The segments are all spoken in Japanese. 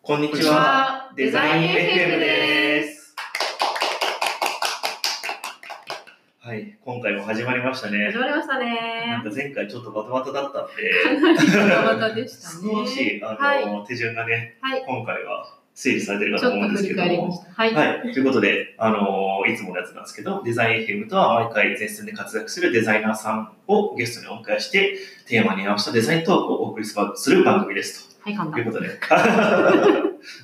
こんにちは。デザイン FM です。はい、今回も始まりましたね始。まりましたなんね。か前回ちょっとバタバタだったんかで、なりバタバタでしたね。少し、あの、はい。手順がね、はい。今回は整理されてるかと思うんですけども。はい。はい。ということで、あのいつものやつなんですけど、デザイン FM とは毎回前線で活躍するデザイナーさんをゲストにお迎えして、テーマに合わせたデザイントークをお送りする番組ですと。はい、簡単。ということで。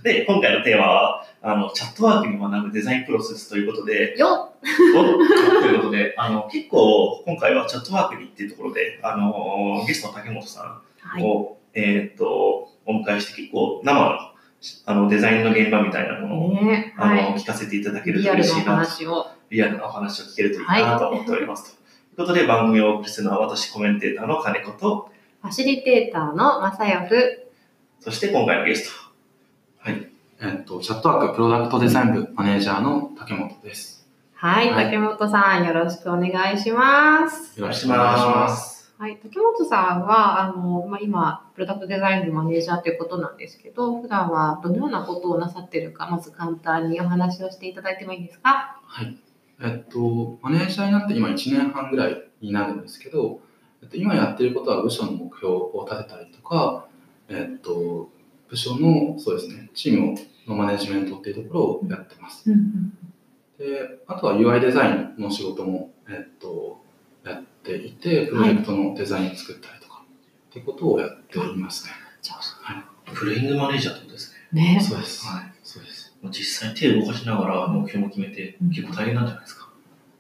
で、今回のテーマは、あの、チャットワークに学ぶデザインプロセスということで、よおということで、あの、結構、今回はチャットワークにっていうところで、あの、ゲストの竹本さはい。んを、えーっと、お迎えして、結構生の、あの、デザインの現場みたいなものを、ねあの、は聞かせていただけい。るとリアルなお嬉しいなと、話を。リアルなお話を聞けるといいなと思っておりますと。ということで、番組をお送りするのは私、コメンテーターの金子と、ファシリテーターのまさやふ。そして今回のゲスト。はい。えっと、チャットワークプロダクトデザイン部マネージャーの竹本です。はい。はい竹本さん、よろしくお願いします。よろしくお願いします。はい。竹本さんは、あの、まあ、今、プロダクトデザイン部マネージャーということなんですけど、普段はどのようなことをなさってるか、まず簡単にお話をしていただいてもいいですか？はい。えっと、マネージャーになって今1年半ぐらいになるんですけど、えっと、今やってることは部署の目標を立てたりとか、えっと、部署の、そうですね、チームのマネジメントっていうところをやってます。うんで、あとは UI デザインの仕事も、えっと、やっていて、プロジェクトのデザインを作ったりとか、っていうことをやっていますね。じゃあ、プレイングマネージャーってことですね。ね。そうです。はい。そうです。実際手を動かしながら目標も決めてうん結構大変なんじゃないですか。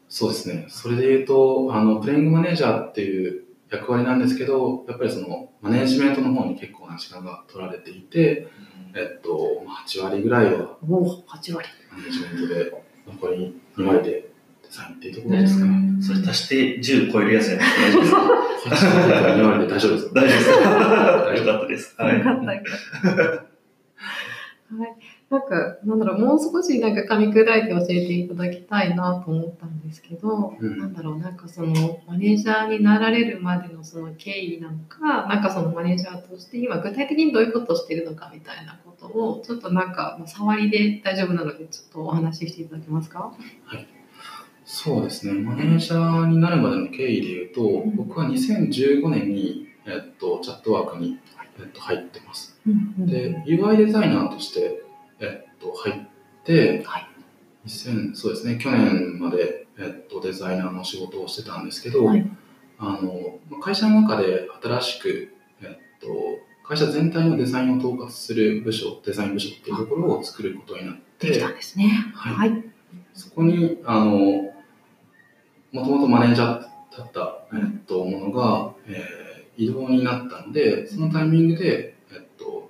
そうですね。それで言うと、あの、プレイングマネージャーっていう役割なんですけど、やっぱりその、マネージメントの方に結構な時間が取られていて、えっと、まあ8割ぐらいはおお、8割。マネージメントで、残り2割でデザインっていうところですか？ね。それ足して10超えるやつじゃないですか？大丈夫ですか8割から2割で大丈夫です。大丈夫ですかよかったです。はい。よかったよかった。はい。なんか、なんだろう、もう少しなんか噛み砕いて教えていただきたいなと思ったんですけど、うんなんだろう、なんかその、マネージャーになられるまでのその経緯なのか、なんかそのマネージャーとして今具体的にどういうことをしているのかみたいなことを、ちょっとなんか、まあ触りで大丈夫なので、ちょっとお話ししていただけますか？そうですね。マネージャーになるまでの経緯で言うと、ん僕は2015年に、えっと、チャットワークに、えっと、入ってます。で、UI デザイナーとして、えっと、入って、はい2000そうですね、去年まで、えっと、デザイナーの仕事をしてたんですけど、はいあのまあ会社の中で新しく、えっと、会社全体のデザインを統括する部署、デザイン部署っていうところを作ることになって、できたんですね。はいはい。そこに、あの、もともとマネージャーだった、えっと、ものが、えー移動になったので、そのタイミングで、えっと、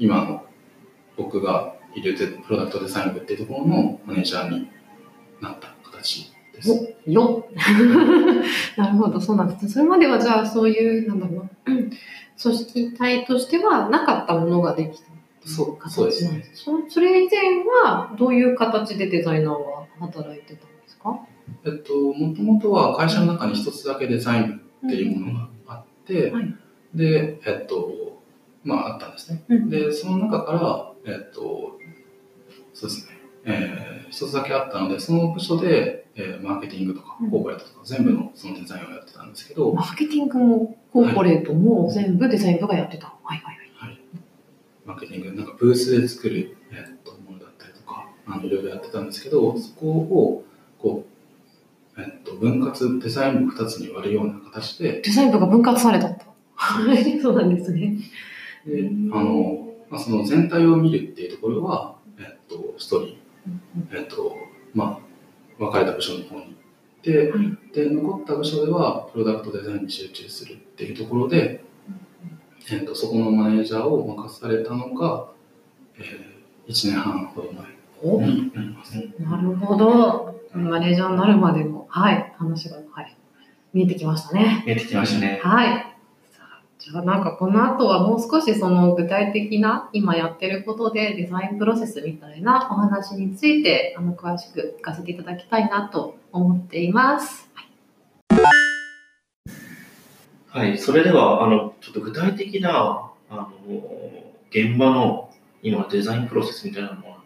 今の僕がいるデプロダクトデザイン部っていうところのマネージャーになった形です。およ なるほど、そうなんですね。それまではじゃあそういう、なんだろう 組織体としてはなかったものができた。そうそうですねそそれ以前はどういう形でデザイナーは働いてたんですか？えっと、もともとは会社の中に一つだけデザイン部っていうものがあって、はい。で、えっと、まああったんですね。うん。で、その中から、えっと、そうですね、えー一つだけあったので、その部署で、えーマーケティングとかうん、コーポレートとか、全部のそのデザインをやってたんですけど、マーケティングもコーポレートも全部デザイン部がやってた。はいはいはい。はい、マーケティング、なんかブースで作る、えっと、ものだったりとか、あのいろいろやってたんですけど、そこを、こう、えっと、分割、デザイン部2つに割るような形で、デザイン部が分割されたと。はい、そうなんですね。であの、まあ、その全体を見るっていうところは、えっと、一人、えっと、まあ、分かれた部署の方に行って、はいで、残った部署では、プロダクトデザインに集中するっていうところで、えっと、そこのマネージャーを任されたのが、えー、1年半ほど前おになります。なるほど。マネージャーになるまでの、はい、話が、はい、見えてきましたね。見えてきましたね。はい。じゃあなんかこの後はもう少しその具体的な今やってることでデザインプロセスみたいなお話についてあの詳しく聞かせていただきたいなと思っています。はい、それでは、あの、ちょっと具体的な、あの、現場の今デザインプロセスみたいなのをなんか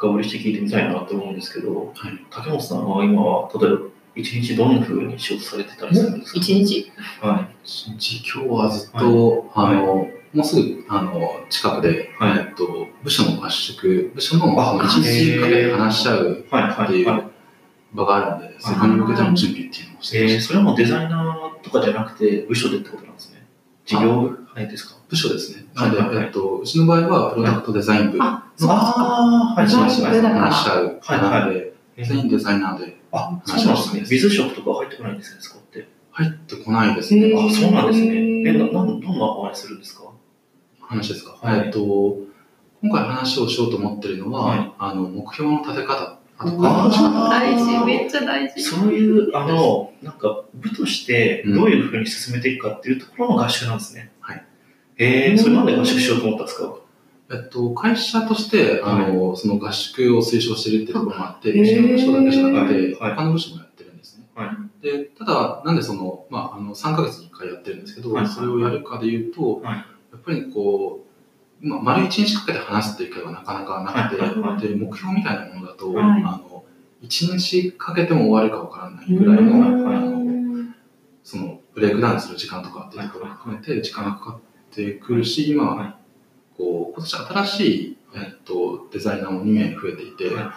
深掘りして聞いてみたいなと思うんですけど、はい。竹本さんは今は、例えば一日どんな風に仕事されてたりするんですか？一日？は一日？今日はずっと、あの、もうすぐ、あの、近くで、はい。えっと、部署の合宿、部署のあその一日かけて話し合うい。はい、はい、っていはい。う場があるので、そこに向けての準備っていうのをしてまえー、す。それはもうデザイナーとかじゃなくて、部署でってことなんですね？事業部？はいですか？部署ですね。なので、はいはいはいえっと、うちの場合は、プロダクトデザイン部のあ、そうか。ああ、はい、そうですね。デザイン部だから話し合うはいはいなので、全員デザイナーであ、そうなんですね。ビズ職とか入ってこないんですね、そこって。入ってこないですね。あ、そうなんですね。え、な、どんなお話するんですか？話ですか？はいえっと、今回話をしようと思ってるのは、はいあの、目標の立て方、大事、めっちゃ大事。そういう、あの、なんか、部としてどういうふうに進めていくかっていうところの合宿なんですね。はい。えー、それなんで合宿しようと思ったんですか？えっと、会社として、あの、その合宿を推奨してるっていうところもあって、うちの部署だけじゃなくて、はい。他の部署もやってるんですね。はで、ただ、なんでその、まあ、あの、3ヶ月に1回やってるんですけど、はい。それをやるかで言うと、はい。やっぱりこう、まあ、丸1日かけて話すっていう機会はなかなかなくて、で、目標みたいなものだと、はい。あの、1日かけても終わるかわからないぐらいの、うんあの、その、ブレイクダウンする時間とかっていうところも含めて、時間がかかってくるし、今、はいこう、今年新しい、えっと、デザイナーも2名増えていて、はいで、は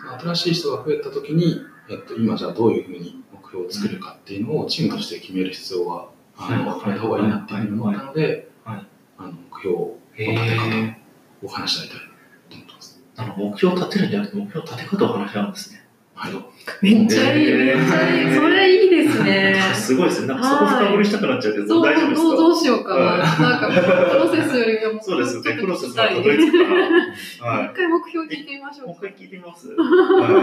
その新しい人が増えた時に、えっと、今じゃあどういうふうに目標を作るかっていうのをチームとして決める必要が、あの、はい決めた方がいいなっていうふうに思ったので、はいあの、目標を。立て方えお話し合いたいと思ってます。ー、あの、目標を立てるんじゃなくて、目標を立て方を話し合うんですね。はい。めっちゃいい、めっちゃいい。それいいですね。すごいですね。なんかそこ深掘りしたくなっちゃうけど、大丈夫ですか？どうどうしようかな。はいなんか、プロセスよりも、そうですよね。プロセスははたどり着くから。はい一。回目標聞いてみましょうもう一回聞いてみます？は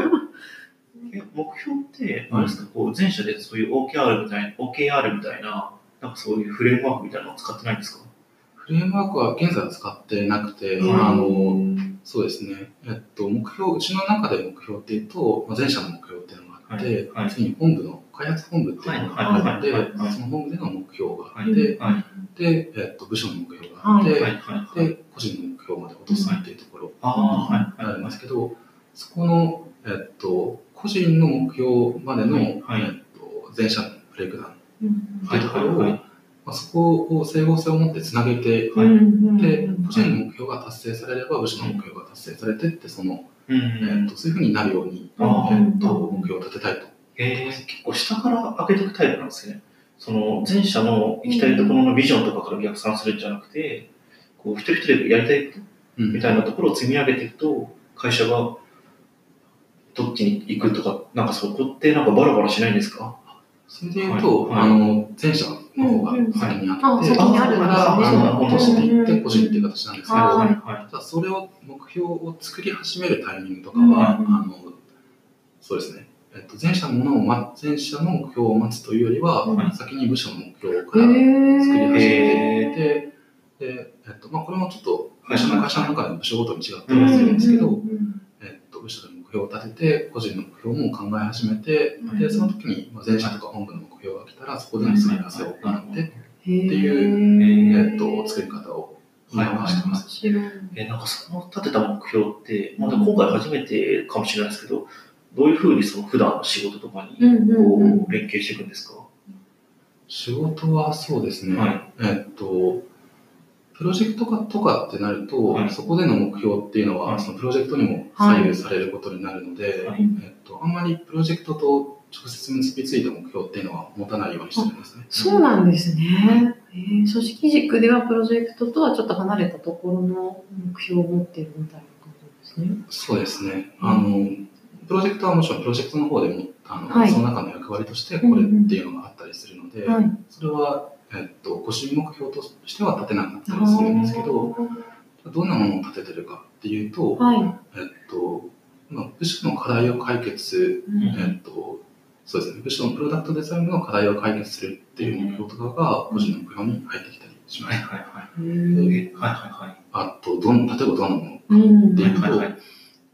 い、え目標って、あれですか、こう前者でそういう OKR みたいな、OKR みたいな、なんかそういうフレームワークみたいなのを使ってないんですか？フレームワークは現在は使ってなくて、うん。あの、そうですね。えっと、目標、うちの中で目標っていうと、まあ、前者の目標っていうのがあって、はい。はい。次に本部の、開発本部っていうのがあって、その本部での目標があはいって、はい。で、えっと、部署の目標があって。で、個人の目標まで落とすっていうところああ、はい。あるんですけど、そこの、えっと、個人の目標までの、はい。はい。えっと、前者のブレイクダウンうんっていうところを、まあ、そこを整合性を持ってつなげて、はいうんで、個人の目標が達成されれば、部署の目標が達成されてって、その、うんえっと、そういうふうになるように、あーえっと、目標を立てたいと。えー、結構下から上げていくタイプなんですね。その前者の行きたいところのビジョンとかから逆算するんじゃなくて、こう一人一人でやりたいみたいなところを積み上げていくと、会社がどっちに行くとか、なんかそこってなんかバラバラしないんですか？それで言うと、はい。はい。あの、前者の方が先にあって、うんうんあそこから、あの、落としていって、うん個人っていう形なんですけど、はい。はただそれを、目標を作り始めるタイミングとかは、うん。あの、そうですね。えっと、前者のものを、ま、前者の目標を待つというよりは、うん。先に部署の目標かへら作り始ーめていって、で、えっと、まあ、これもちょっと、会社の会社の中で部署ごとに違ってうんはするんですけど、うん。えっと、部署で目標を立てて、個人の目標も考え始めて、うん。で、その時に、まあ、前者とか本部の目標が来たら、そこでのすり合わせを行って、へっていうーえっと、作り方を今はしてます。面白い。えーなんかその立てた目標って、まだ今回初めてかもしれないですけど、どういうふうにその普段の仕事とかにこう連携していくんですか、仕事はそうですね、はい。えっと、プロジェクト化とかってなると、はいそこでの目標っていうのは、はいそのプロジェクトにも左右されることになるので、はいえっと、あんまりプロジェクトと直接結びついた目標っていうのは持たないようにしてるんですね。そうなんですね。えー組織軸ではプロジェクトとはちょっと離れたところの目標を持っているみたいな感じですね。そうですね。あの、プロジェクトはもちろんプロジェクトの方でも、あの、はいその中の役割としてこれっていうのがあったりするので、はい。それは、えっと、個人目標としては立てなかったりするんですけど、どんなものを立ててるかっていうと、はい。えっと、まあ、部署の課題を解決、うんえっと、そうですね、部署のプロダクトデザインの課題を解決するっていう目標とかが個人の目標に入ってきたりします。はいはいはい。あと、どん、例えばどんなものうんっていうと、はいはい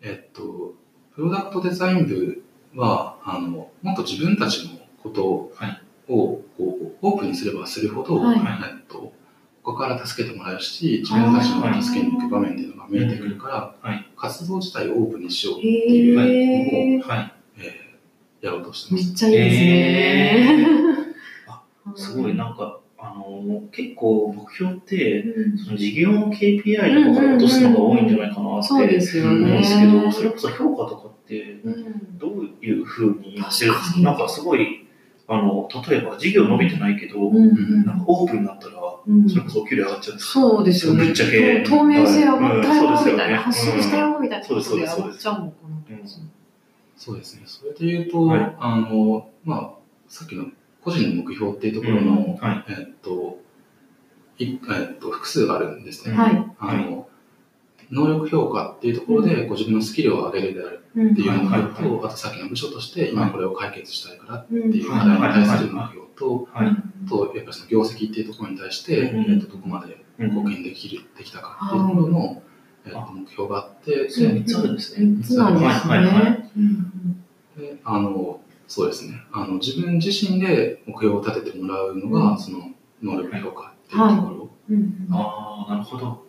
えっと、プロダクトデザイン部は、あの、もっと自分たちのことを、はいをこうオープンにすればするほど、はいえっと、他から助けてもらえるし、自分たちの助けに行く場面っていうのが見えてくるから、はい。活動自体をオープンにしようってへいうーはい。えーやろうとしてます。めっちゃいいですね。すごい、なんか、あのー結構目標って、うん。その事業の KPI とかから落とすのが多いんじゃないかなってそうですよ思うんね。ですけど、それこそ評価とかって、うん。どういうふうにやってるんです確かに。かなんかすごい、あの、例えば事業伸びてないけど、うんうんなんかオープンになったら、うんそれこそお給料上がっちゃうんですかそうですよね。ぶっちゃけ透明性上がったうんよそうですよねみたいな、発信したよみたいなことで上そうですそうですがっちゃうのかな。うんそうですね。それで言うと、はいあの、まあ、さっきの個人の目標っていうところの、はい。えっと、いえっと、複数があるんですね。はい。あの、能力評価っていうところで、ご自分のスキルを上げるであるうんっていう目標はいと、あとさっきの部署として、今これを解決したいからってうんいう課題に対する目標と、はい。あと、やっぱりその業績っていうところに対して、うんえっと、どこまでうん貢献できる、できたかっていうところの、えっと、目標があって、そうで三つあるんですね。三つなんですね。はいはいはうんであの、そうですね。あの、自分自身で目標を立ててもらうのが、うんその、能力評価っていうところ。ああ、なるほど。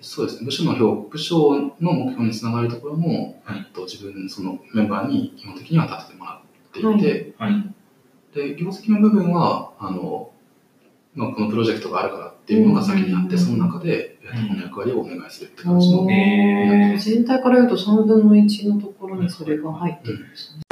そうですね。部署の評、部署の目標につながるところも、はいえっと、自分、そのメンバーに基本的には立ててもらっていて、はい。で、業績の部分は、あの、まあ、このプロジェクトがあるからっていうのが先にあって、うんその中で、えっとうんこの役割をお願いするって感じの。おへー全体から言うと3分の1のところにそれが入ってるんですね。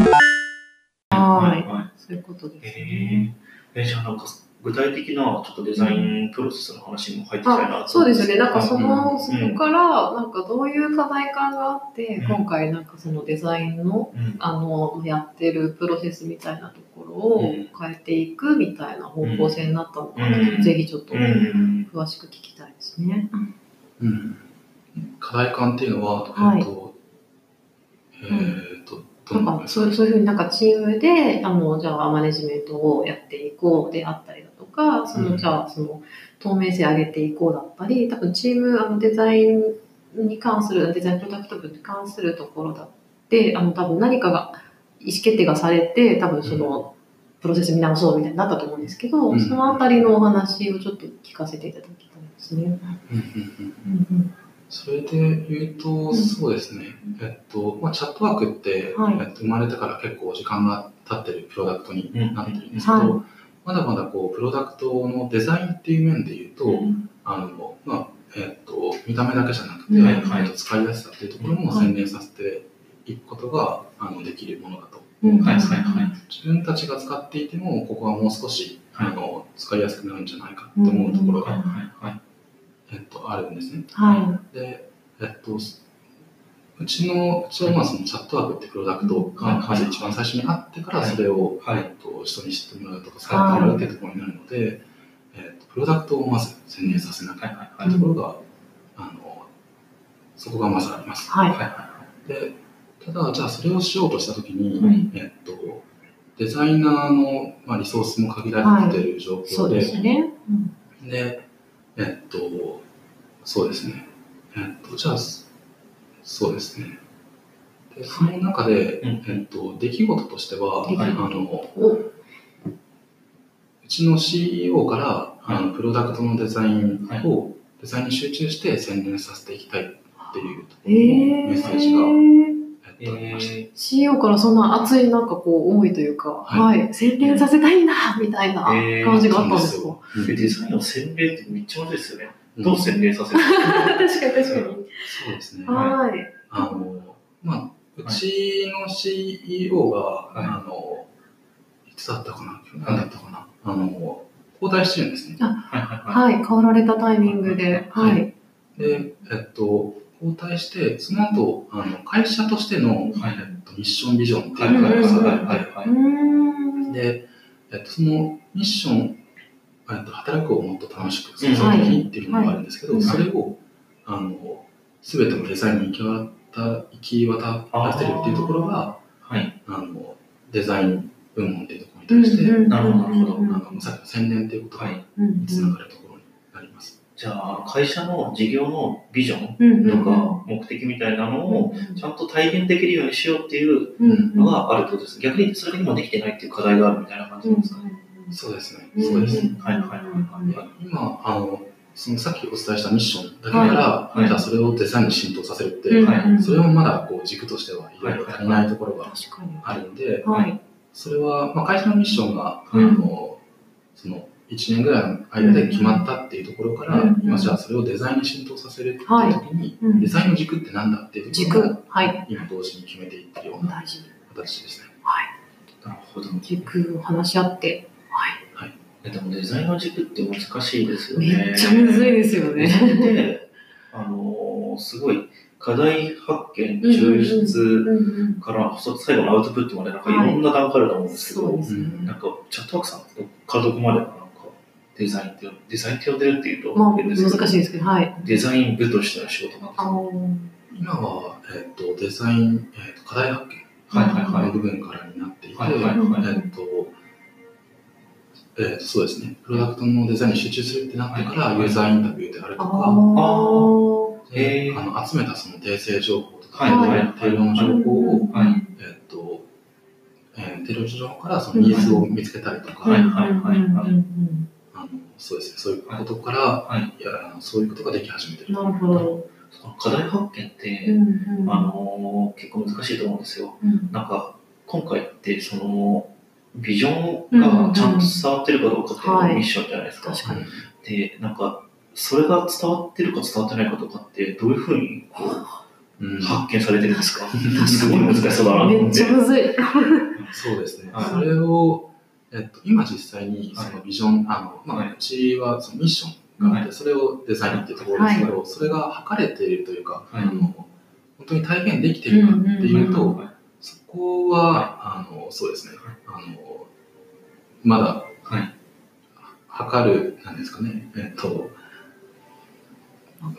はいはそういうことですい。ね。えー、え、じゃあなんか、具体的なちょっとデザインプロセスの話も入ってきたいなあそうですよね。なんかそうん。の、そこから、なんかどういう課題感があって、うん。今回なんかそのデザインの、うん。あの、やってるプロセスみたいなところをうん。変えていくみたいな方向性になったのかなと、うん。ぜひちょっとうん。詳しく聞きたいですね。うん。課題感っていうのは、はい。えっと、えっと、どなんかそうそういうふうになんかチームであのじゃあマネジメントをやっていこうであったりだとかその、うん。じゃあその透明性上げていこうだったり多分チームあのデザインに関するデザインプロダクト部に関するところだってあの多分何かが意思決定がされて多分その、プロセス見直そうみたいになったと思うんですけど、うん。そのあたりのお話をちょっと聞かせていただきたいですね。それで言うと、そうですね、えっと、まあ、チャットワークって、はい。えっと、生まれてから結構時間が経ってるプロダクトになってるんですけど、うんはまだまだこう、プロダクトのデザインっていう面で言うと、うん。あの、まあ、えっと、見た目だけじゃなくて、うん。えっと使いやすさっていうところもはい。洗練させていくことが、あの、できるものだと。うん。はいはいはい。自分たちが使っていても、ここはもう少し、はい。あの、使いやすくなるんじゃないかって思うところはいが、はいはい。えっと、あるんですね。はで、えっと、うちの、うちはまあそのチャットワークってプロダクトはいがまず一番最初にあってからはいそれを、はいと、人に知ってもらうとか使ってもらうっていうところになるので、えっと、プロダクトをまず宣伝させなきゃいけないっていうところが、あの、そこがまずあります。い。はい。はいはで、ただ、じゃあそれをしようとしたときに、うんえっと、デザイナーの、まあ、リソースも限られている状そう況で、ですね。うんで、えっと、そうですね。えっと、じゃあ、そうですね。で、その中で、うん。えっと、出来事としては、出来事あの、お。うちの CEO から、あのプロダクトのデザインはい。を、デザインに集中して宣伝させていきたいっていうとこえろのメッセージが、ー、えっと、ありました。え CEO からそんな熱いなんかこう思いというか、は、はい。洗練させたいんだみたいなえー。感じがあったんですか、ー、でデザインを洗練ってめっちゃむずいですよね。うんどう洗練させる 確かに確かに。そうですね。はい。あの、まあ、うちの CEO が、はいあの、いつだったかな？去年だったかな、あの、交代してるんですね。はいはいはい。はい、変わられたタイミングで、はい。で、えっと、交代して、その後、あの、会社としての、はいえっと、ミッションビジョンってはいいうのがありますはいうんはいはうーん。で、えっと、そのミッション、えっと、働くをもっと楽しく、創造的にっていうのがあるんですけど、はいそれを、あの、すべてのデザインに行き渡行き渡らせてるっていうところが、はい。あの、デザイン部門っていうところに対して、なるほどなるほどあの、さっきの宣伝っていうことにつながるところになります。じゃあ、会社の事業のビジョンうんとか目的みたいなのをちゃんと体現できるようにしようっていううんのがあるってことです。逆にそれにもできてないっていう課題があるみたいな感じなんですか？そうですね。うんそうです。はいはいはいはい今、あの、そのさっきお伝えしたミッションだけから、はいじゃあそれをデザインに浸透させるって、それもまだこう軸としてはいろいろ足りないところが。あるんで、はい。それは、まあ、会社のミッションが、うんあの、その、1年ぐらいの間で決まったっていうところから、うん今じゃあそれをデザインに浸透させるっていう時に、うんデザインの軸ってなんだっていうところ軸が、。はい。今同時に決めていってるような。形ですね。なるほど。軸を話し合って。でもデザインの軸って難しいですよめね。っちゃむずいですよね。で、あのーすごい課題発見、抽出うんうんから最後のアウトプットまでなんかいろんな段階あると思うんですけど、そうですね。なんかチャットワークさんからどこまでがなんかデザインってデザインって呼んでるっていうとまあ、難しいですけど、はい。デザイン部としての仕事なんですあか？の今は、えっと、デザイン、えっと、課題発見はいはいはいの部分からになっていて、はいはいはいえっと、えっと、そうですね、プロダクトのデザインに集中するってなってから、はい。ユーザーインタビューであるとあか、ー。へー。あの集めたその訂正情報とか、定量の情報を、はい。えっと、えー、定量の情報からそのニーズを見つけたりとか、そうですね、そういうことから、はい。いやそういうことができ始めてる。なるほど。課題発見って、うんうん。あのー結構難しいと思うんですよ。うん。なんか今回ってそのビジョンがちゃんと伝わってるかどうかっていうのがはいミッションじゃないですか。確かに。で、なんかそれが伝わってるか伝わってないかとかってどういうふうにこうんう発見されてるんですか？確すごい難しそうだな。めってちゃむずい。そうですね。はいそれを、えっと、今実際にそのビジョン、あの、まあ、はいうちはそのミッションがあって、はそれをデザインっていうところですけど、それが測れているというか、はいあの、本当に体現できているかっていうと、そこは、あの、そうですね。あの、まだ、はい。測る、なんですかね、えっと、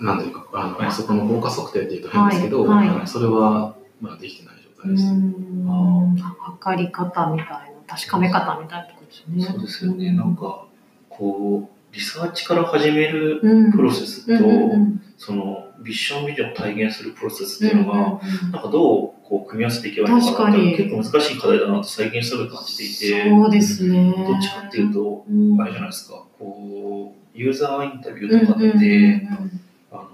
なんていうか、あの、はい。そこの効果測定っていうと変ですけど、はい。はい。それはまだできてない状態です。うん。測り方みたいな、確かめ方みたいなとですね。そうですよね。なんかこうリサーチから始めるうん、プロセスと、うんうんうんそのビッションビジョンを体現するプロセスっていうのが、なんかどうこう組み合わせていけばいいのかなって結構難しい課題だなと最近すぐ感じていて、そうですね。どっちかっていうと、うん、あれじゃないですか、こう、ユーザーインタビューとかって、うんうんうんあの、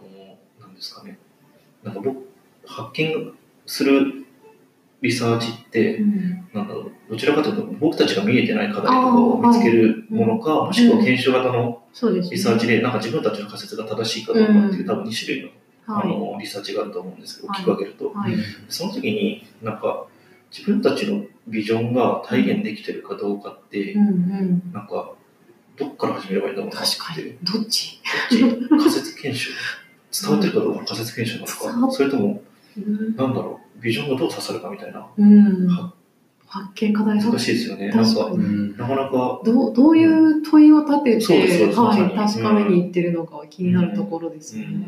なんですかね、なんか僕、発見するリサーチって、うん。なんだろう、どちらかというと僕たちが見えてない課題とかを見つけるものか、もしくは検証型のそうですね。リサーチで、なんか自分たちの仮説が正しいかどうかっていう、多分2種類の,、はあのリサーチがあると思うんですけど、はい大きく分けると。その時に、なんか、自分たちのビジョンが体現できてるかどうかって、うんうん。なんか、どっから始めればいいんだろうなって。確かに。どっち？どっち？仮説検証伝わってるかどうかの仮説検証なのかそれとも、うんなんだろう、ビジョンがどう刺さるかみたいな。うんは。発見課題難しいですよね。なんか、うんなかなか、どうどういう問いを立てそうですそうて、はい、確かめにいってるのかは気になるところですよね。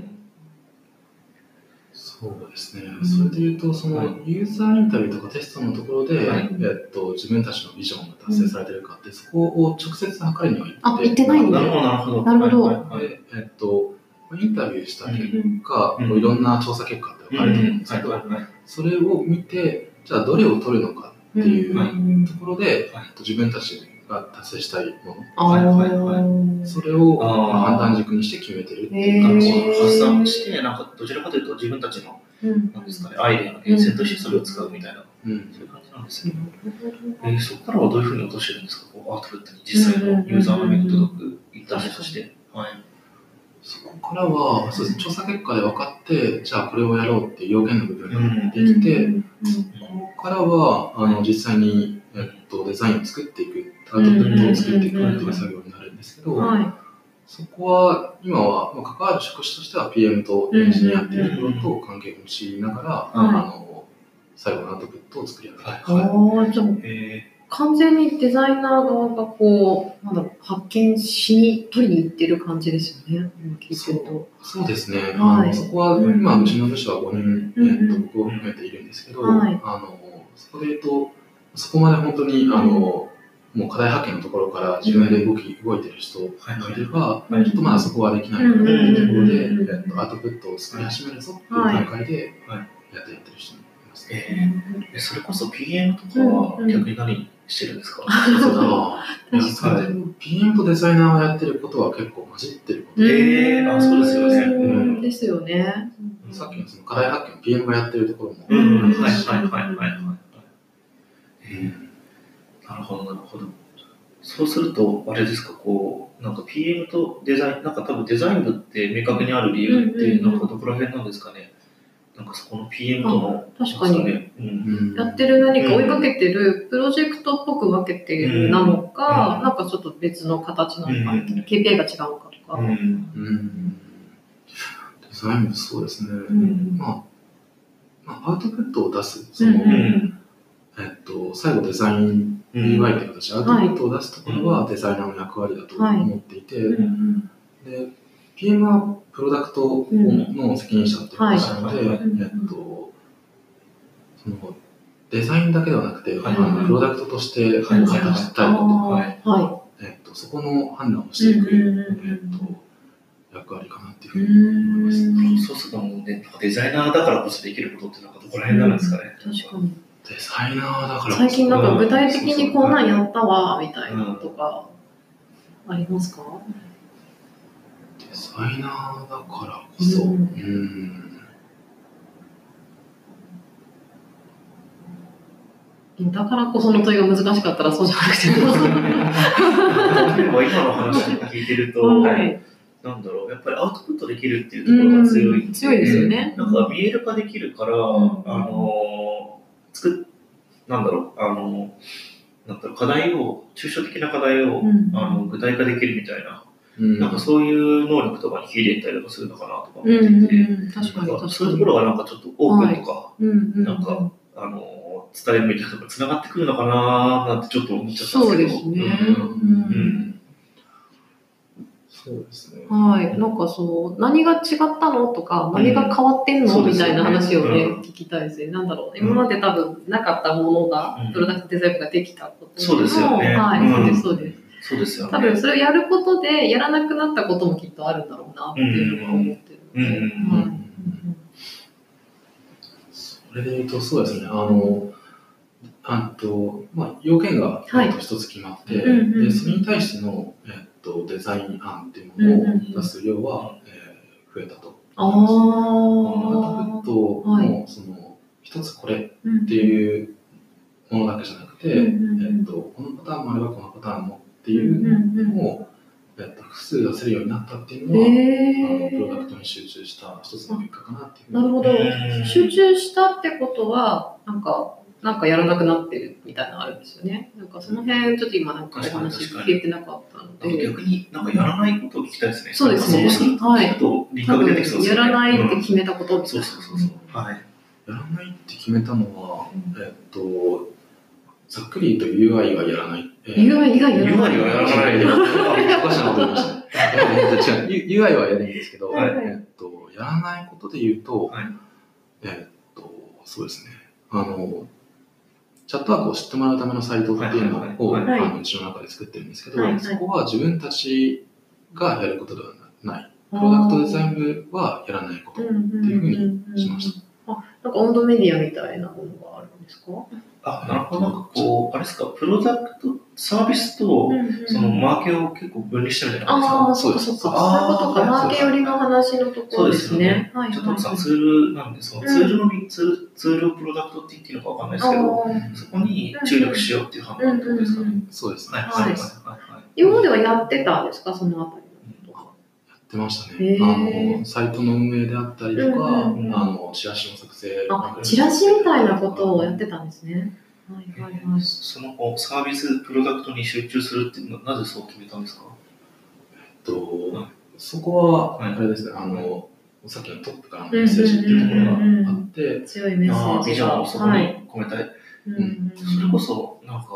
そうですね、んそれでいうと、その、はいユーザーインタビューとかテストのところで、はい。えっと、自分たちのビジョンが達成されてるかって、そこを直接測りには行ってあ行ってないんだ。なるほど、なるほど。なるほどえっと、インタビューした結果、いろんな調査結果って分かれてるんですけど、それを見て、じゃあどれを取るのかっていうところで、はい。えっと自分たちが達成したいもあはいはいーの、それを判断軸にして決めてるっていう感じなんか。こう発散して、なんかどちらかというと自分たちの、うん。なんですかね、アイデアの源泉としてそれを使うみたいな、うん。そういう感じなんですね。えーそこからはどういうふうに落としてるんですか？こうアウトプットに実際のユーザーの目に届くインターネットとして。はい。そこからは、そうです調査結果で分かって、じゃあこれをやろうっていう要件の部分ができて、うんここからはあの実際に、えっと、デザインを作っていく、アウトプットを作っていくっていう作業になるんですけど、はそこは今は、まあ、関わる職種としては PM とエンジニアっていうところと関係を持ちながら、うんあの最後のアウトプットを作り上げる。はい。い。ああ、じゃあ。え完全にデザイナー側がこう、なんだろう、発見しに、取りに行ってる感じですよね。今聞いてると。そうですね、はい。あのそこは、うん今、うちの部署は5人、うんえっと、僕を含めているんですけど、はい。あのそこで言うと、そこまで本当にあの、もう課題発見のところから自分で動き、動いてる人がいれば、はい。ちょっとまだそこはできないかなっていうところで、うんえっと、アウトプットを作り始めるぞっていう段階ではい。やってやってる人もいますーね。えー。えそれこそ PM とかはうんうん。逆に何してるんですか？あー確かに。PM とデザイナーがやってることは結構混じってること。えで、ーあそうですよね。うん。ですよね。さっきのその課題発見、PM がやってるところも、うん、うん。はいはいはいはいはい。えー。うんなるほど、なるほど。そうすると、あれですか、こう、なんか PM とデザイン、なんか多分デザイン部って明確にある理由って、うんうんうんなん。かどこら辺なんですかね？なんかそこの PM との、確かに。なんですね。うん。うんやってる何か追いかけてるプロジェクトっぽく分けてるなのか、うん。なんかちょっと別の形なのか、うん。KPI が違うのかとか。デザイン部そうですね。うん。まあ、まあ、アウトプットを出す、その、えっと、最後デザインうん UI という形でアウトプットを出すところはデザイナーの役割だと思っていて、うんで、PM はプロダクトの責任者っていう話なので、えっと、その、デザインだけではなくて、はい。あのプロダクトとして果はい。たしたいこと、はい。はえっと、そこの判断をしていく、うんうんうんうん。えっと、役割かなっていうふい。うに思います。ん。そうするともうね、デザイナーだからこそできることってなんかどこら辺になるんですかね。確かに。デザイナーだから最近なんか具体的にこんなんやったわ、みたいなのとか、ありますか？デザイナーだからこそ、ううん。ん、だからこその問いが難しかったらそうじゃなくて。も。例えば今の話を聞いてると、はい。なんだろう、やっぱりアウトプットできるっていうところが強い。うん。強いですよね。なんか見える化できるから、ん。あの作っなんだろう、あのなんだろう。課題を、抽象的な課題を、うん。あの具体化できるみたいな、うんなんかそういう能力とかに秀でたりとかするのかなとか思っうんていて、うん、確かに。そういうところがなんかちょっとオープンとか、なんかあの伝えるみたいなところつながってくるのかななんてちょっと思っちゃったんそうですけど。ですね。うんううんんそうですね。はい。なんかそう、何が違ったのとか、何が変わってんの、そうでみたいな話をね、うん聞きたいですね。なんだろう。今まで多分なかったものが、うんプロダクトデザインができたことそうですよねはい、うんそうです、そうです。そうですよね。多分それをやることで、やらなくなったこともきっとあるんだろうな、っていうのは思ってるので。うんうんはいそれで言うと、そうですね、あの、あと、まあ、要件が一つ決まって、うんうんうんで、それに対しての、えっと、デザイン案っていうものを出す量は、えー増えたと。ああ。トプットはいの、その、一つこれっっていうものだけじゃなくて、うんうんうんえっと、このパターンもあればこのパターンもっていうのを、えっと、複数出せるようになったっていうのは、あのへプロダクートに集中した一つの結果かなっていうふうになるほどうん。集中したってことは、なんか、なんかやらなくなってるみたいなのあるんですよね。なんかその辺、ちょっと今なんかお話聞けてなかったので。逆になんかやらないことを聞きたいですね。そうですねはい。やらないってうん決めたことみたいな。そうそうそうそう。はい。やらないって決めたのは、うんえっと、ざっくり言うと UI がやらない。えー UI 以外やら UI はない。やらない いやおかしなこと言いましたね。違う、U- UI はやるんですけど、はいえっと、やらないことで言うと、はいえっと、そうですね。あの、チャットワークを知ってもらうためのサイトっていうのを、はいはいはいあのうちの中で作ってるんですけど、はいはいそこは自分たちがやることではない。プロダクトデザイン部はやらないこと。っていうふうにしましあ、なんか温度メディアみたいなものがあるんですか？あ、なるほど。なんかこう、あれですか、プロダクト、サービスと、そのマーケを結構分離してるじゃないですか？ああ、そっかそっか。そういうことか。マーケ寄りの話のところですね。はいちょっとさ、はいツールなんで、そのツールのみ、ツール、ツールをプロダクトって言っていいのかわかんないですけど、あそこに注力しようっていう判断ですか？ね。うん。そうですね。はい。今まではやってたんですか？そのあたりってましたへね。ーあの、サイトの運営であったりとか、うんうんうんあの、チラシの作成。あ、チラシみたいなことをやってたんですね。はいはいはい。そのこうサービス、プロダクトに集中するっていうのは、なぜそう決めたんですか？とはいそこは、はいあれですね、あの、さっきのトップからのメッセージっていうところがあって、強いメッセあージが。ジョンをそこにはい。込めたい。うんうんそれこそ、なんか、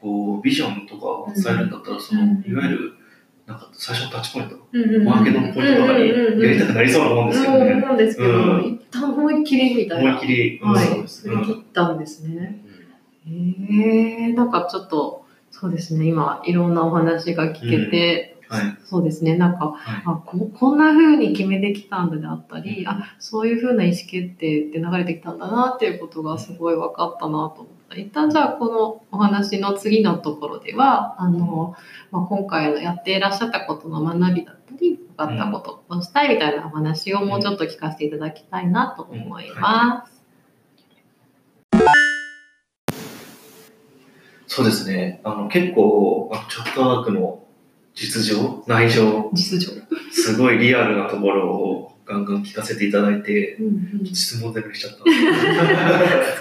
こう、ビジョンとかを伝えるんだったら、その、うんいわゆる、なんか、最初のタッチポイント、うんうんうん。マーケットのポイントとかにやりたくなりそうなもんですけね。思うんですけど、うん。一旦思いっきりみたいな。思いっきり、うい。振り切ったんですね。うん。へえなんかちょっと、そうですね、今、いろんなお話が聞けて、はい。そうですね、なんか、はい。あここんな風に決めてきたんだであったり、あそういう風な意思決定って流れてきたんだなっていうことがすごい分かったなと思っ一旦じゃあこのお話の次のところでは、あの、まあ、今回のやっていらっしゃったことの学びだったり、分かったことをしたいみたいなお話をもうちょっと聞かせていただきたいなと思います。そうですね。あの、結構、チャットワークの実情、内情、実情。すごいリアルなところをガンガン聞かせていただいて、うんうん質問しちゃった。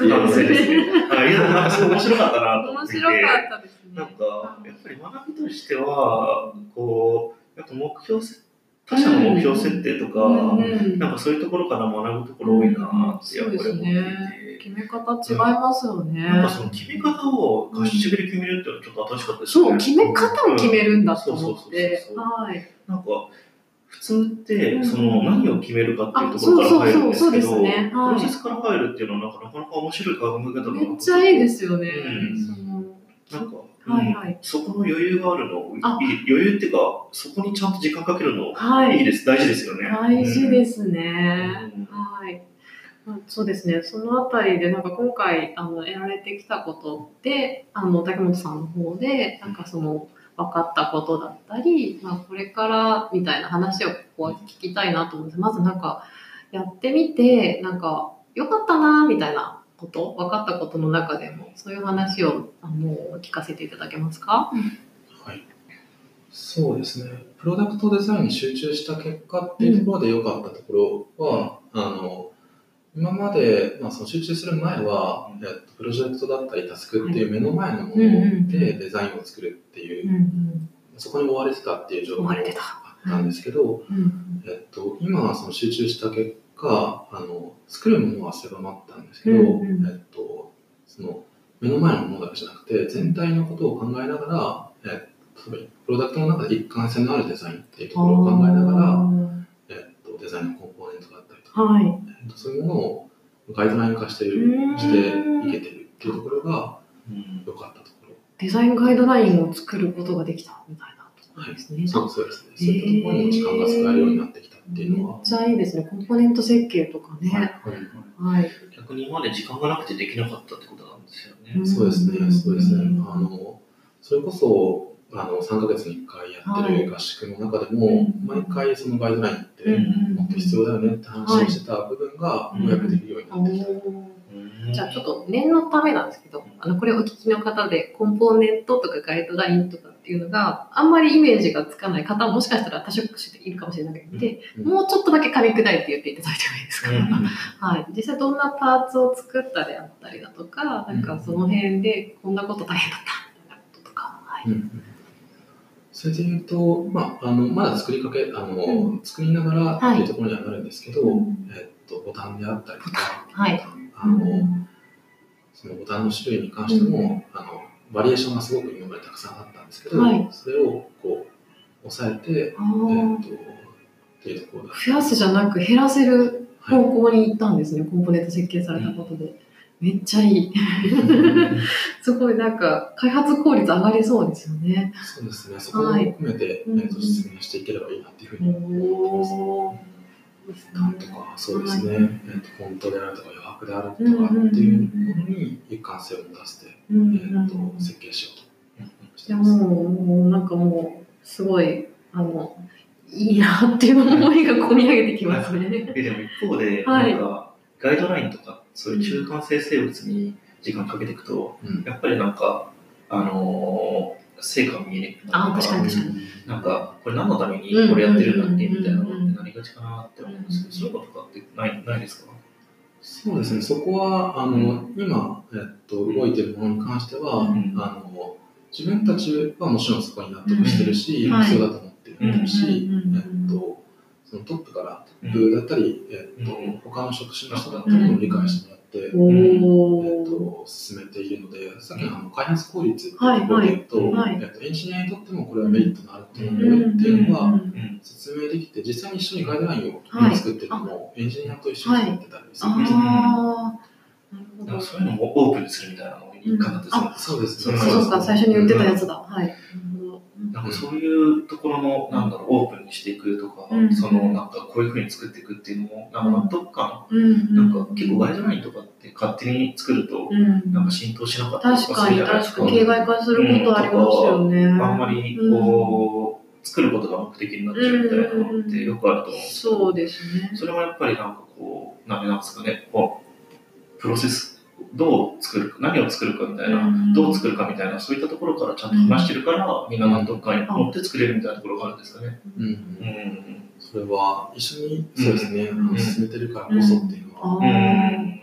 反省ですね。はい、いや、なんかすごい面白かったなと思面っていて。白かったですね。なんか、やっぱり学びとしては、こう、やっぱ目標せ、他者の目標設定とか、うんうんなんかそういうところから学ぶところ多いなってやっぱり思っていて、決め方違いますよね。なんかその決め方を合宿で決めるっていうのはちょっと新しかったですそう、決め方を決めるんだと思そうそうそうってそう。はい。なんか、普通って、うんその何を決めるかっていうあ、ところから入るんですけど、そうそうですね。プはい。ロセスから入るっていうのはなんかなか面白い考え方だなめっちゃいいですよね。うんそのなんか、はいはい。そこの余裕があるの、余裕っていうか、そこにちゃんと時間かけるの、はいいいです、大事ですよね。大事ですすね。はい。まあそうですね。そのあたりで、なんか今回、あの、得られてきたことって、あの、竹本さんの方で、なんかその、分かったことだったり、まあ、これからみたいな話をここは聞きたいなと思うんです。まずなんか、やってみて、なんか、良かったな、みたいなこと、分かったことの中でも、そういう話を、あの、聞かせていただけますか？はい。そうですね。プロダクトデザインに集中した結果っていうところで良かったところは、あの、今まで、まあ、その集中する前は、えっと、プロジェクトだったりタスクっていう目の前のものうんうんでデザインを作るっていう、ん。そこに追われてたっていう状況があったんですけど、うん。えっと、今はその集中した結果、あの、作るものは狭まったんですけど、うんうんえっと、その、目の前のものだけじゃなくて、全体のことを考えながら、えっと、プロダクトの中で一貫性のあるデザインっていうところを考えながら、えっと、デザインのコンポーネントだったりとか、はい。えっと、そういうものをガイドライン化してるうんしていけてるっていうところがうん良かったところ。デザインガイドラインを作ることができたみたいなところですね。そうそうですね。そういったところにも時間が使えるようになってきたっていうのはめっ、ちゃいいですね。コンポーネント設計とかね。はいはい。逆に今まで時間がなくてできなかったってことなんですよね。うんそうですね、そうですね。うんあの、それこそ、あの、3ヶ月に1回やってはい。る合宿の中でも、うん。毎回そのガイドラインって、うんもっと必要だよねって話をしてた部分が、はい。ようやくできるようになってきた。うんじゃあちょっと念のためなんですけど、あのこれをお聞きの方でコンポーネントとかガイドラインとかっていうのがあんまりイメージがつかない方ももしかしたら多職種でいるかもしれないので、うん。もうちょっとだけ噛み砕いて言っていただいてもいいですか、うん。はい、実際どんなパーツを作ったであったりだとか、なんかその辺でこんなこと大変だったみたいなこととか、はい。うんそれで言うと、まあ、あのまだ作りかけあの、う作りながらっていうところにはなるんですけど、うん。えっと、ボタンであったりとか、はい。あのそのボタンの種類に関しても、あのバリエーションがすごく今までたくさんあったんですけど、はい。それをこう抑えて、あえーっとっていうところだ増やすじゃなく減らせるはい方向に行ったんですね、コンポーネント設計されたことで。めっちゃいい。すごいなんか開発効率上がりそうですよね。そうですね、そこも含めて、はいえっと実現していければいいなっていうふうに思ってます。なんとか、そうですね、はえっとフォントであるとか余白であるとかっていうものに一貫性を持たせて、うんえっと設計しようとしいやてます。もう、もうなんかもう、すごい、あの、いいなっていう思いが込み上げてきますね。えでも一方で、はいなんか、ガイドラインとか、そういう中間性生物に時間かけていくと、うん。やっぱりなんか、あのー成果が見えにくくなるあ確かに確かに。なんか、これ何のためにうんこれやってるんだっけうんみたいなのってなりがちかなって思うんですけど、うんそういうこととかってないないですか？そうですね、そこはあの、今、えっと、動いているものに関しては、うん。あの自分たちはもちろんそこに納得してるし、必要だと思ってるし、うん。えっと、そのトップから、トップだったり、えっとうん他の職種の人だったりも理解してもらって、おえっー。と、進めているので、さっきのあの開発効率っていうところで言うと、はいはいえっと、エンジニアにとってもこれはメリットのあることなんだよっていうのがうん説明できて、実際に一緒にガイドラインをはい作ってるのも、エンジニアと一緒に作ってたりするんあですよ。あー、なるほど。なんかそういうのもオープンにするみたいなのにかかってそうです。そうですそうね。かそうか、最初に言ってたやつだ。はい。なんかそういうところの、なんだろう、オープンにしていくとか、うん。その、なんかこういうふうに作っていくっていうのも、なんか納得感、うん。なんか結構ガイドラインとかって勝手に作ると、うん。なんか浸透しなかったりとかす確かにるじゃないですか。確かに形骸化することありますよね。あんまりこう、作ることが目的になっちゃうみたいなのってよくあると思うんですけど。そうですね。それもやっぱりなんかこう、なんですかね、こう、プロセス、どう作るか、何を作るかみたいな、うん。どう作るかみたいな、そういったところからちゃんと話してるから、みんな納得感を持って作れるみたいなところがあるんですかね。うん。うん。それは一緒にそうですね、進めてるからこそっていうのはあうーん。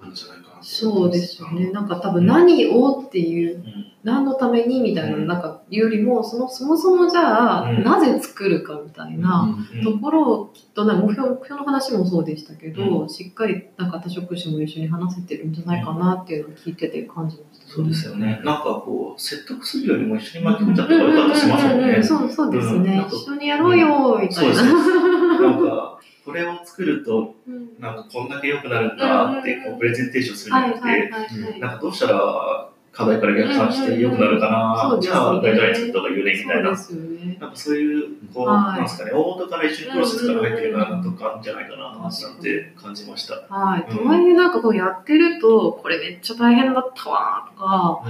あるんじゃないそうですよね。なんか多分何をっていう、うん何のためにみたいな、うんなんかよりも、そのそもそもじゃあ、うんなぜ作るかみたいな。うんところをきっとなんか目標目標の話もそうでしたけど、うしっかりなんか多職種も一緒に話せてるんじゃないかなっていうのを聞いてて感じました、そうですよね。なんかこう、説得するよりも一緒に巻き込んじゃった方が良かったりしますもんね。そうそうですね、一緒にやろうよみたいな。なんか、これを作ると、うんなんかこんだけ良くなるんだって、こう、プレゼンテーションするんじゃなくて。なんかどうしたら課題から逆算して良くなるかな、うんうんうんじゃあガイドライン作った方がいいよねみたいな。ね。なんかそういう、こう、はいなんですかね、大元から一緒にプロセスから入ってるからなんとかじゃないかな、なんて感じました。はい。うんとはいえなんかこうやってると、これめっちゃ大変だったわとか、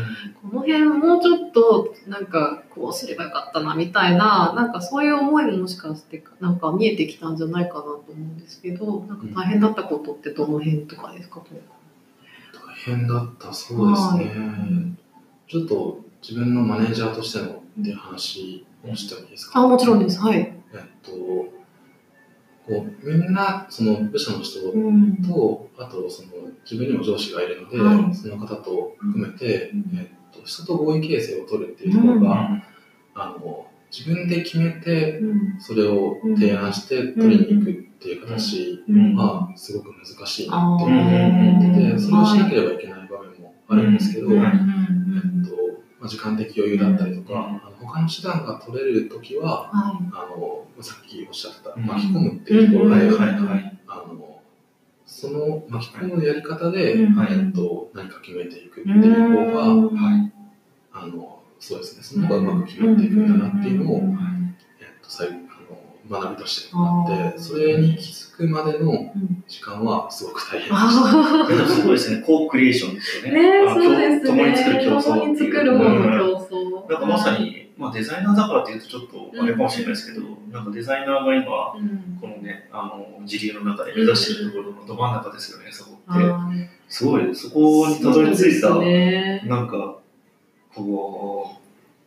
この辺もうちょっとなんかこうすればよかったなみたいな、なんかそういう思いももしかしてなんか見えてきたんじゃないかなと思うんですけど、なんか大変だったことってどの辺とかですか、大変だったそうですね、はいちょっと自分のマネージャーとしてのっていう話をしてもいいですか、あ、もちろんです。はい。えっとこうみんなその部署の人うん。とあとその自分にも上司がいるので、はいその方と含めて、うんえっと、人と合意形成を取るっていうところが、うんあの自分で決めてうん。それを提案して取りに行くっていう形うん。がすごく難しいなあって思ってー。てそれをしなければいけない場面もあるんですけど、うんえっうんとまあ、時間的余裕だったりとか、うんあの他の手段が取れるときははあのさっきおっしゃってたうん。巻き込むってい。いうところで、うんはいはいあのその巻き込むやり方で、うん。えっと、何か決めていくっていう方が、うん。はい、あのそうですね。その方がうまく決まっていくんだなっていうのを、うんえっと、最あの学びとしてあってそれに気づくまでのうん時間はすごく大変でした。あでもすごいですね、コークリエーションですよーね。ねそうですね。共に作る競争。共に作るの競争。なんかまさに、まあ、デザイナーだからっていうとちょっとあれかもしれないですけど、なんかデザイナーが今、うん。このね、あの、時流の中で目指しているところのど真ん中ですよね、そこって。はいすごい、そこにたどり着いた。なんか、こう、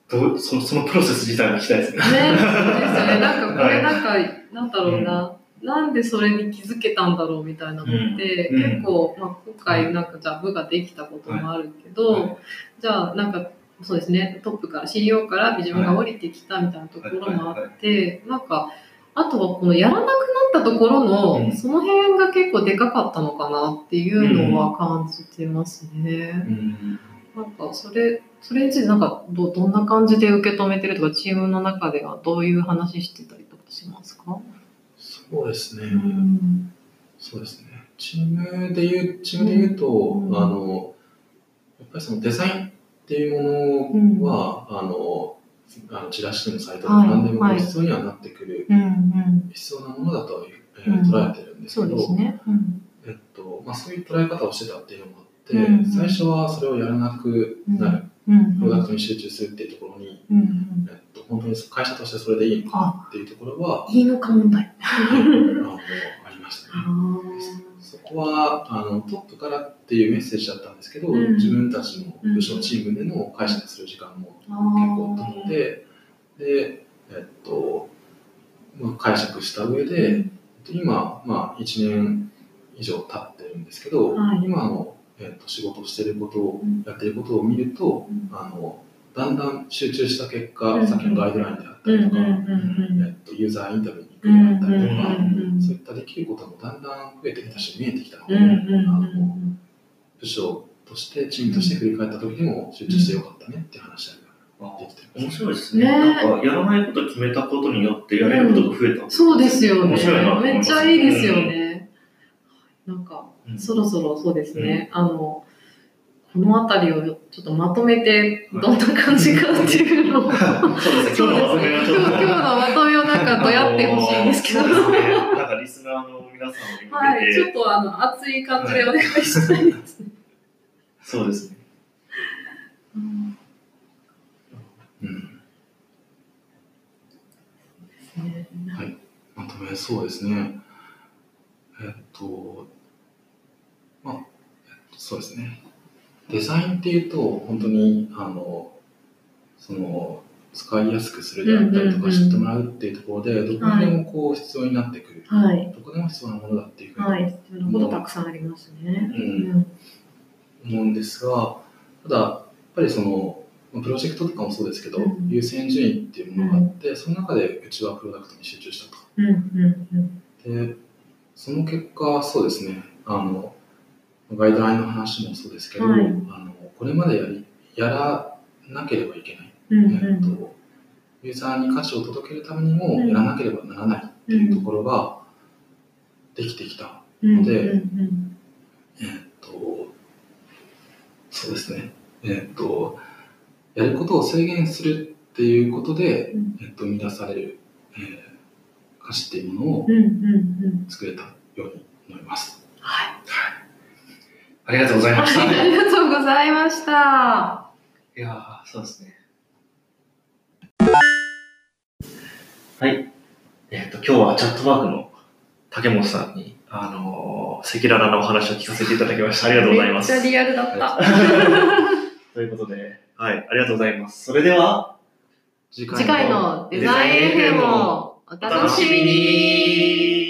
どうそのそのプロセス自体も聞きたいですね。ね、そうですよね。なんかこはい。れなんか、なんだろうな。なんでそれに気づけたんだろうみたいなのって、うん。結構、まあ、今回なんかじゃあ部ができたこともあるけど、はい。はじゃあなんかそうですね。トップから CEO からビジョンが降りてきたみたいなところもあって、なんかあとはこのやらなくなったところの、うん。その辺が結構でかかったのかなっていうのは感じてますね。うんなんかそれ、それについてなんかどどんな感じで受け止めてるとか、チームの中ではどういう話してたりとかしますか？そうですね、うん。そうですね。チームで言う、チームで言うと、うんあの、やっぱりそのデザインっていうものは、あの、あのチラシでもサイトでもはい何でもはい必要にはなってくる、うんうん。必要なものだと、えうんー捉えてるんですそうけど、ですね。うん。えっとまあ、そういう捉え方をしてたっていうのもあって、うん最初はそれをやらなくなる、うん。プロダクトに集中するっていうところに、うんうん。えっと、本当に会社としてそれでいいのかあ、っていうところは、いいのか問題。ありましたね。あそこはあのトップからっていうメッセージだったんですけど、うん自分たちの部署、チームでの会社でする時間もあ。結構あったので、で、えっと、まあ、解釈した上で、今、まあ、1年以上経ってるんですけど、はい今の、えっと、仕事をしていることを、うんやっていることを見ると、うん。あのだんだん集中した結果、うん。さっきのガイドラインであったりとか、うんえっと、ユーザーインタビューに行くようになったりとか、うんそういったできることもだんだん増えてきたし、見えてきたので、あのうん部署として、チームとして振り返った時でも集中してよかったねっていう話があできて面。白いですね。ね。なんか、やらないことを決めたことによって、やれることが増えた。そうですよね。面白いな。と思いめっちゃいいですよね。なんか、うん。そろそろそうですね、あの、このあたりをちょっとまとめて、どんな感じかっていうのを、そうですね、今日のまとめをなんかどうやってほしいんですけど。なんかリスナーの皆さんに向けて、はい、ちょっとあの熱い感じでお願いしたいですね。そうですね。うん。うん。ねまとめそうですね。えっと、そうですね。デザインっていうと、本当に、あの、その、使いやすくするであったりとか知ってもらうっていうところで、どこにでもこう必要になってくる。はい。どこでも必要なものだっていうふうにはい。そんなことたくさんありますね。うんうん思うんですが、ただ、やっぱりその、まあプロジェクトとかもそうですけど、うん優先順位っていうものがあって、その中でうちはプロダクトに集中したと。うんうんうんで、その結果、そうですね、あの、ガイドラインの話もそうですけど、はい。あのこれまでやりやらなければいけない、うんえっと、ユーザーに価値を届けるためにもうん。やらなければならないっていうところができてきた。うんでうんうん。えっと、そうですね、えっと、やることを制限するっていうことで、うん。えっと、生み出される、えー価値っていうものをうんうんうん。作れたように思います。はい。ありがとうございました。ありがとうございました。いやー、そうですね。はい。えっ、と、今日はチャットワークの竹本さんに、あのー、赤裸々なお話を聞かせていただきました。ありがとうございます。めっちゃリアルだった。ということで、はい、ありがとうございます。それでは、次次回のデザイン FM をお楽しみに